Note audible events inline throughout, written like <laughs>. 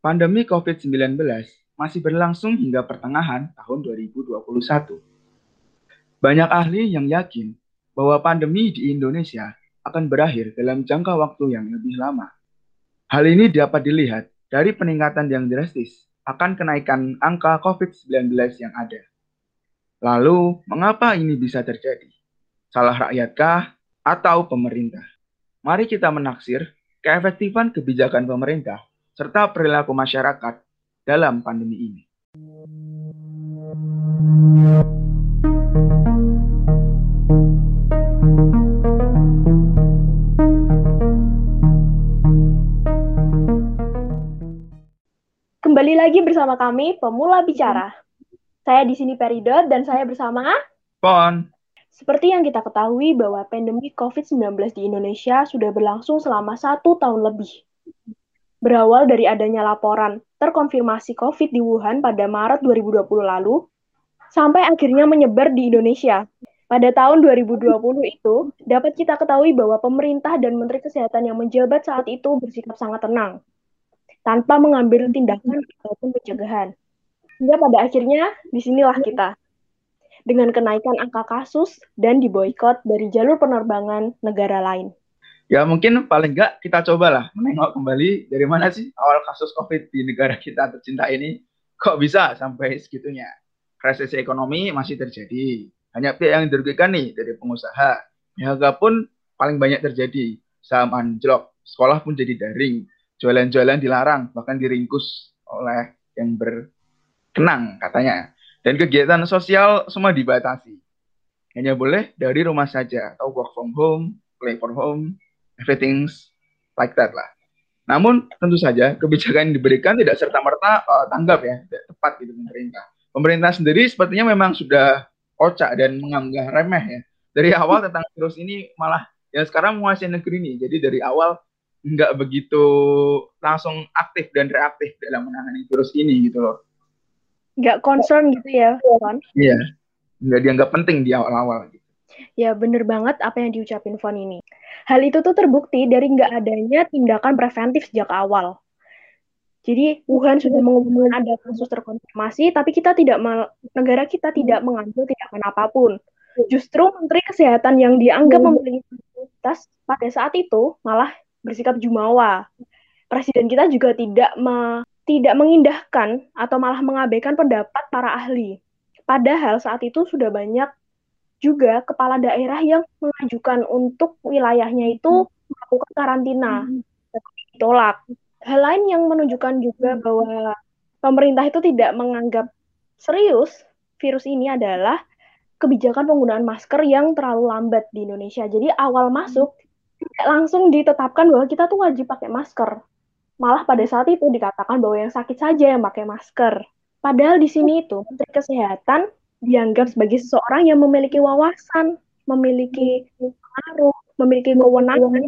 pandemi COVID-19 masih berlangsung hingga pertengahan tahun 2021. Banyak ahli yang yakin bahwa pandemi di Indonesia akan berakhir dalam jangka waktu yang lebih lama. Hal ini dapat dilihat dari peningkatan yang drastis akan kenaikan angka COVID-19 yang ada. Lalu, mengapa ini bisa terjadi? Salah rakyatkah atau pemerintah? Mari kita menaksir keefektifan kebijakan pemerintah serta perilaku masyarakat dalam pandemi ini. Kembali lagi bersama kami Pemula Bicara. Saya di sini Peridot dan saya bersama Pon. Seperti yang kita ketahui bahwa pandemi COVID-19 di Indonesia sudah berlangsung selama satu tahun lebih. Berawal dari adanya laporan terkonfirmasi COVID di Wuhan pada Maret 2020 lalu, sampai akhirnya menyebar di Indonesia. Pada tahun 2020 itu, dapat kita ketahui bahwa pemerintah dan Menteri Kesehatan yang menjabat saat itu bersikap sangat tenang, tanpa mengambil tindakan ataupun pencegahan. Hingga pada akhirnya, di sinilah kita, dengan kenaikan angka kasus dan diboykot dari jalur penerbangan negara lain. Ya mungkin paling enggak kita cobalah menengok kembali dari mana sih awal kasus COVID di negara kita tercinta ini kok bisa sampai segitunya. Resesi ekonomi masih terjadi. Hanya pihak yang dirugikan nih dari pengusaha. PHK pun paling banyak terjadi. Saham anjlok, sekolah pun jadi daring, jualan-jualan dilarang, bahkan diringkus oleh yang berkenang katanya. Dan kegiatan sosial semua dibatasi. Hanya boleh dari rumah saja, atau work from home, play from home, everything like that lah. Namun tentu saja kebijakan yang diberikan tidak serta-merta uh, tanggap ya, tidak tepat gitu pemerintah. Pemerintah sendiri sepertinya memang sudah kocak dan menganggap remeh ya. Dari awal tentang virus ini malah yang sekarang menguasai negeri ini. Jadi dari awal nggak begitu langsung aktif dan reaktif dalam menangani virus ini gitu loh nggak concern gitu ya, Fon? Iya, nggak dianggap penting di awal-awal. Gitu. Ya, bener banget apa yang diucapin Fon ini. Hal itu tuh terbukti dari nggak adanya tindakan preventif sejak awal. Jadi Wuhan sudah mengumumkan ada kasus terkonfirmasi, tapi kita tidak negara kita tidak mengambil tindakan apa pun. Justru Menteri Kesehatan yang dianggap memiliki imunitas pada saat itu malah bersikap jumawa. Presiden kita juga tidak me tidak mengindahkan atau malah mengabaikan pendapat para ahli. Padahal saat itu sudah banyak juga kepala daerah yang mengajukan untuk wilayahnya itu melakukan karantina, tapi ditolak. Hal lain yang menunjukkan juga bahwa pemerintah itu tidak menganggap serius virus ini adalah kebijakan penggunaan masker yang terlalu lambat di Indonesia. Jadi awal masuk tidak langsung ditetapkan bahwa kita tuh wajib pakai masker. Malah pada saat itu dikatakan bahwa yang sakit saja yang pakai masker. Padahal di sini itu Menteri Kesehatan dianggap sebagai seseorang yang memiliki wawasan, memiliki pengaruh, memiliki kewenangan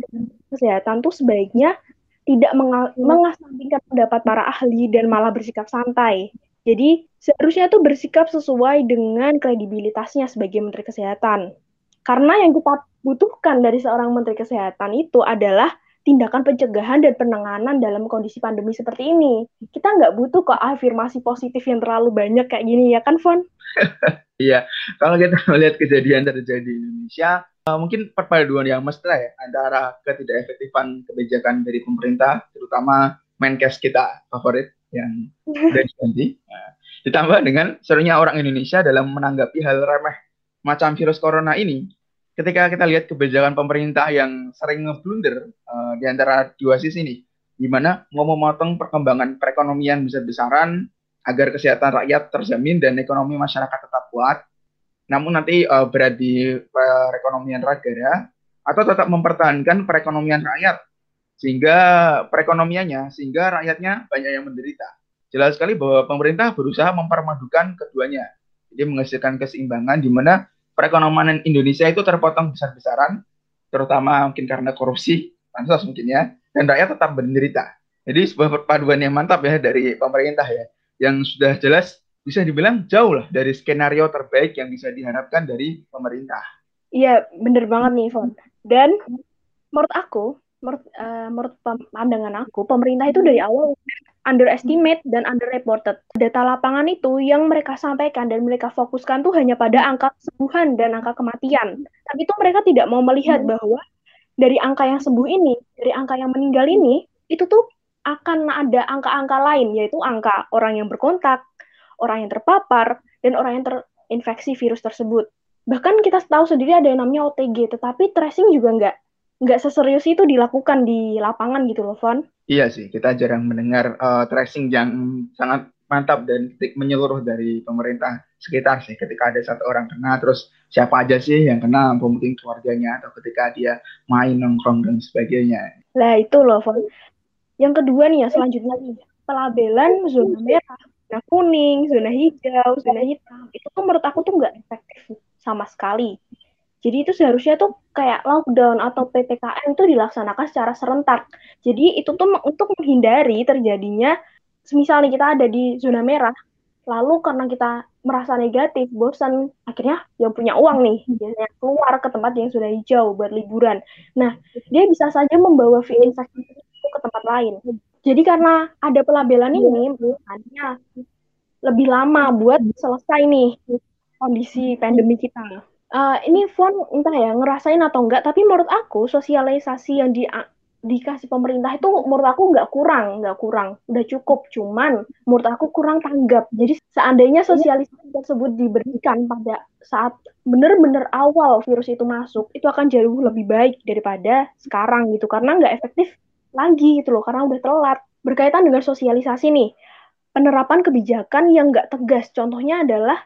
kesehatan tuh sebaiknya tidak mengasampingkan pendapat para ahli dan malah bersikap santai. Jadi seharusnya itu bersikap sesuai dengan kredibilitasnya sebagai Menteri Kesehatan. Karena yang kita butuhkan dari seorang Menteri Kesehatan itu adalah tindakan pencegahan dan penanganan dalam kondisi pandemi seperti ini. Kita nggak butuh kok afirmasi positif yang terlalu banyak kayak gini ya kan, Fon? <laughs> iya, kalau kita <laughs> melihat kejadian terjadi di Indonesia, uh, mungkin perpaduan yang mesra ya antara ketidak efektifan kebijakan dari pemerintah, terutama Menkes kita favorit yang <laughs> sudah diganti. Nah, ditambah dengan serunya orang Indonesia dalam menanggapi hal remeh macam virus corona ini ketika kita lihat kebijakan pemerintah yang sering ngeblunder uh, di antara dua sisi ini, di mana mau memotong perkembangan perekonomian besar-besaran agar kesehatan rakyat terjamin dan ekonomi masyarakat tetap kuat, namun nanti uh, berada di perekonomian negara atau tetap mempertahankan perekonomian rakyat sehingga perekonomiannya sehingga rakyatnya banyak yang menderita. Jelas sekali bahwa pemerintah berusaha mempermadukan keduanya. Jadi menghasilkan keseimbangan di mana perekonomian Indonesia itu terpotong besar-besaran, terutama mungkin karena korupsi, pansos mungkin ya, dan rakyat tetap menderita. Jadi sebuah perpaduan yang mantap ya dari pemerintah ya, yang sudah jelas bisa dibilang jauh lah dari skenario terbaik yang bisa diharapkan dari pemerintah. Iya, bener banget nih, Fon. Dan menurut aku, menurut, uh, menurut pandangan aku, pemerintah itu dari awal underestimate dan underreported. Data lapangan itu yang mereka sampaikan dan mereka fokuskan tuh hanya pada angka kesembuhan dan angka kematian. Tapi itu mereka tidak mau melihat bahwa dari angka yang sembuh ini, dari angka yang meninggal ini, itu tuh akan ada angka-angka lain, yaitu angka orang yang berkontak, orang yang terpapar, dan orang yang terinfeksi virus tersebut. Bahkan kita tahu sendiri ada yang namanya OTG, tetapi tracing juga nggak nggak seserius itu dilakukan di lapangan gitu loh, Von. Iya sih, kita jarang mendengar uh, tracing yang sangat mantap dan menyeluruh dari pemerintah sekitar sih. Ketika ada satu orang kena, terus siapa aja sih yang kena, mungkin keluarganya atau ketika dia main nongkrong dan sebagainya. Nah itu loh, Von. Yang kedua nih ya, selanjutnya nih, pelabelan zona merah, zona kuning, zona hijau, zona hitam. Itu tuh menurut aku tuh nggak efektif sama sekali. Jadi itu seharusnya tuh kayak lockdown atau PPKM itu dilaksanakan secara serentak. Jadi itu tuh untuk menghindari terjadinya misalnya kita ada di zona merah, lalu karena kita merasa negatif, bosan, akhirnya yang punya uang nih, biasanya keluar ke tempat yang sudah hijau buat liburan. Nah, dia bisa saja membawa virus infeksi itu ke tempat lain. Jadi karena ada pelabelan ini, hanya lebih lama buat selesai nih kondisi pandemi kita uh, ini Fon entah ya ngerasain atau enggak tapi menurut aku sosialisasi yang di dikasih pemerintah itu menurut aku nggak kurang nggak kurang. Udah cukup cuman menurut aku kurang tanggap. Jadi seandainya sosialisasi tersebut diberikan pada saat benar-benar awal virus itu masuk itu akan jauh lebih baik daripada sekarang gitu. Karena nggak efektif lagi gitu loh karena udah telat. Berkaitan dengan sosialisasi nih penerapan kebijakan yang nggak tegas. Contohnya adalah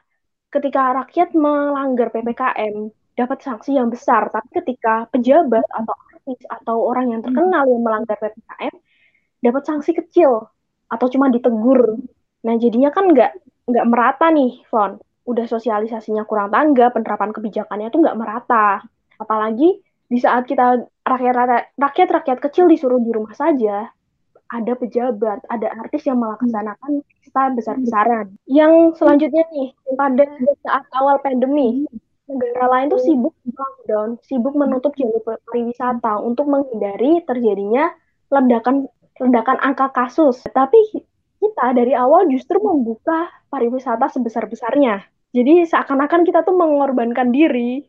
ketika rakyat melanggar PPKM dapat sanksi yang besar, tapi ketika pejabat atau artis atau orang yang terkenal yang melanggar PPKM dapat sanksi kecil atau cuma ditegur. Nah jadinya kan nggak nggak merata nih, Fon. Udah sosialisasinya kurang tanggap, penerapan kebijakannya tuh nggak merata. Apalagi di saat kita rakyat rakyat rakyat kecil disuruh di rumah saja, ada pejabat, ada artis yang melaksanakan pesta besar-besaran. Yang selanjutnya nih, pada saat awal pandemi, negara lain tuh sibuk lockdown, sibuk menutup jalur pariwisata untuk menghindari terjadinya ledakan ledakan angka kasus. Tapi kita dari awal justru membuka pariwisata sebesar-besarnya. Jadi seakan-akan kita tuh mengorbankan diri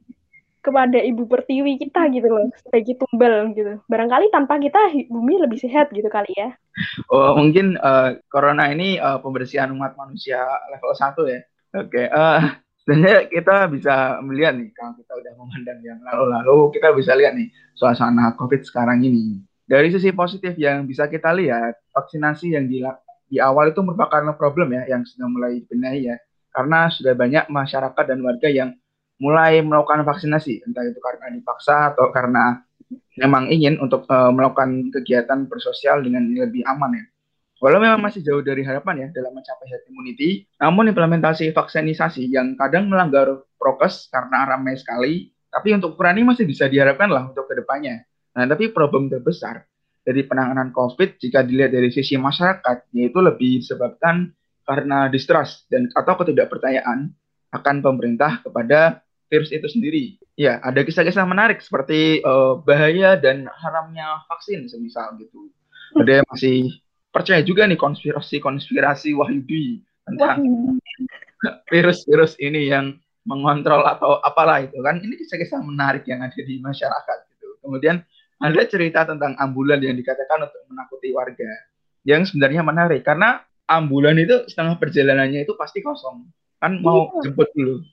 kepada ibu pertiwi kita gitu loh. Sebagai tumbal gitu. Barangkali tanpa kita bumi lebih sehat gitu kali ya. Oh mungkin uh, corona ini uh, pembersihan umat manusia level 1 ya. Oke okay. uh, eh, sebenarnya kita bisa melihat nih kalau kita udah memandang yang lalu-lalu kita bisa lihat nih suasana covid sekarang ini. Dari sisi positif yang bisa kita lihat vaksinasi yang di, di awal itu merupakan problem ya yang sudah mulai dibenahi ya. Karena sudah banyak masyarakat dan warga yang mulai melakukan vaksinasi, entah itu karena dipaksa atau karena memang ingin untuk uh, melakukan kegiatan bersosial dengan lebih aman ya. Walau memang masih jauh dari harapan ya dalam mencapai herd immunity, namun implementasi vaksinisasi yang kadang melanggar prokes karena ramai sekali, tapi untuk ini masih bisa diharapkan lah untuk ke depannya. Nah, tapi problem terbesar dari penanganan COVID jika dilihat dari sisi masyarakat, yaitu lebih disebabkan karena distrust dan atau ketidakpercayaan akan pemerintah kepada virus itu sendiri. Ya, ada kisah-kisah menarik seperti uh, bahaya dan haramnya vaksin semisal gitu. Ada yang masih percaya juga nih konspirasi-konspirasi Wahyudi tentang virus-virus ini yang mengontrol atau apalah itu kan. Ini kisah-kisah menarik yang ada di masyarakat gitu. Kemudian ada cerita tentang ambulan yang dikatakan untuk menakuti warga. Yang sebenarnya menarik karena ambulan itu setengah perjalanannya itu pasti kosong kan mau iya. jemput dulu.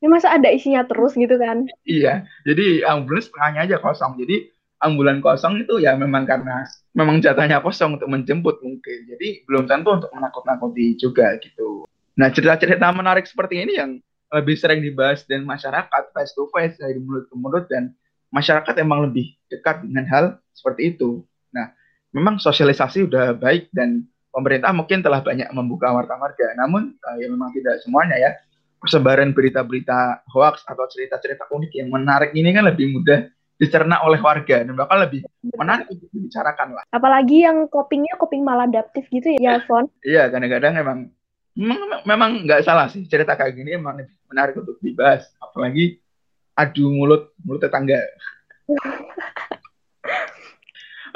Ini <laughs> masa ada isinya terus gitu kan? iya, jadi ambulans setengahnya aja kosong. Jadi ambulan kosong itu ya memang karena memang jatahnya kosong untuk menjemput mungkin. Jadi belum tentu untuk menakut-nakuti juga gitu. Nah cerita-cerita menarik seperti ini yang lebih sering dibahas dan masyarakat face to face dari mulut ke mulut dan masyarakat emang lebih dekat dengan hal seperti itu. Nah memang sosialisasi udah baik dan pemerintah mungkin telah banyak membuka warta-warga, namun uh, ya memang tidak semuanya ya. Persebaran berita-berita hoax atau cerita-cerita unik yang menarik ini kan lebih mudah dicerna oleh warga dan bakal lebih menarik untuk dibicarakan lah. Apalagi yang copingnya coping maladaptif gitu ya, Fon? iya, kadang-kadang memang memang nggak salah sih cerita kayak gini emang lebih menarik untuk dibahas. Apalagi adu mulut mulut tetangga. <laughs>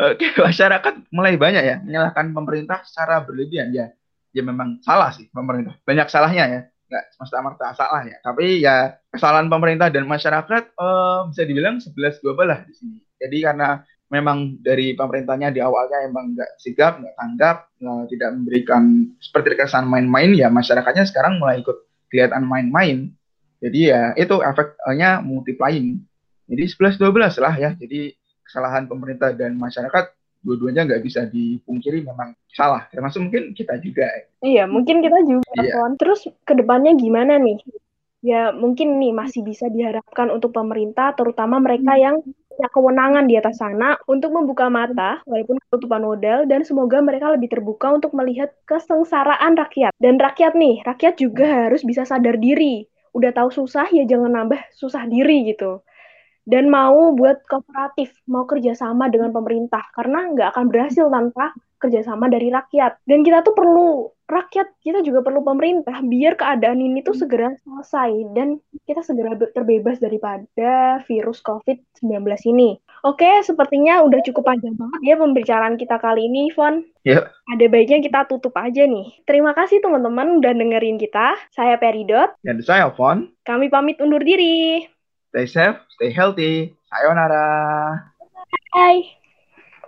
Oke, <laughs> masyarakat mulai banyak ya menyalahkan pemerintah secara berlebihan ya. Ya memang salah sih pemerintah. Banyak salahnya ya. Nggak semesta-merta salah ya. Tapi ya kesalahan pemerintah dan masyarakat eh, bisa dibilang 11 12 lah di sini. Jadi karena memang dari pemerintahnya di awalnya emang nggak sigap, nggak tanggap, tidak memberikan seperti kesan main-main ya masyarakatnya sekarang mulai ikut kelihatan main-main. Jadi ya itu efeknya multiplying. Jadi 11-12 lah ya. Jadi kesalahan pemerintah dan masyarakat dua-duanya nggak bisa dipungkiri memang salah. Termasuk mungkin kita juga. Iya mungkin kita juga iya. terus ke depannya gimana nih? Ya mungkin nih masih bisa diharapkan untuk pemerintah terutama mereka yang punya kewenangan di atas sana untuk membuka mata walaupun ketutupan modal dan semoga mereka lebih terbuka untuk melihat kesengsaraan rakyat. Dan rakyat nih rakyat juga harus bisa sadar diri. Udah tahu susah ya jangan nambah susah diri gitu dan mau buat kooperatif, mau kerjasama dengan pemerintah karena nggak akan berhasil tanpa kerjasama dari rakyat. Dan kita tuh perlu rakyat, kita juga perlu pemerintah biar keadaan ini tuh segera selesai dan kita segera terbebas daripada virus COVID-19 ini. Oke, sepertinya udah cukup panjang banget ya pembicaraan kita kali ini, Von. Ya. Ada baiknya kita tutup aja nih. Terima kasih teman-teman udah dengerin kita. Saya Peridot. Dan saya Von. Kami pamit undur diri. Stay safe, stay healthy. Sayonara. Bye.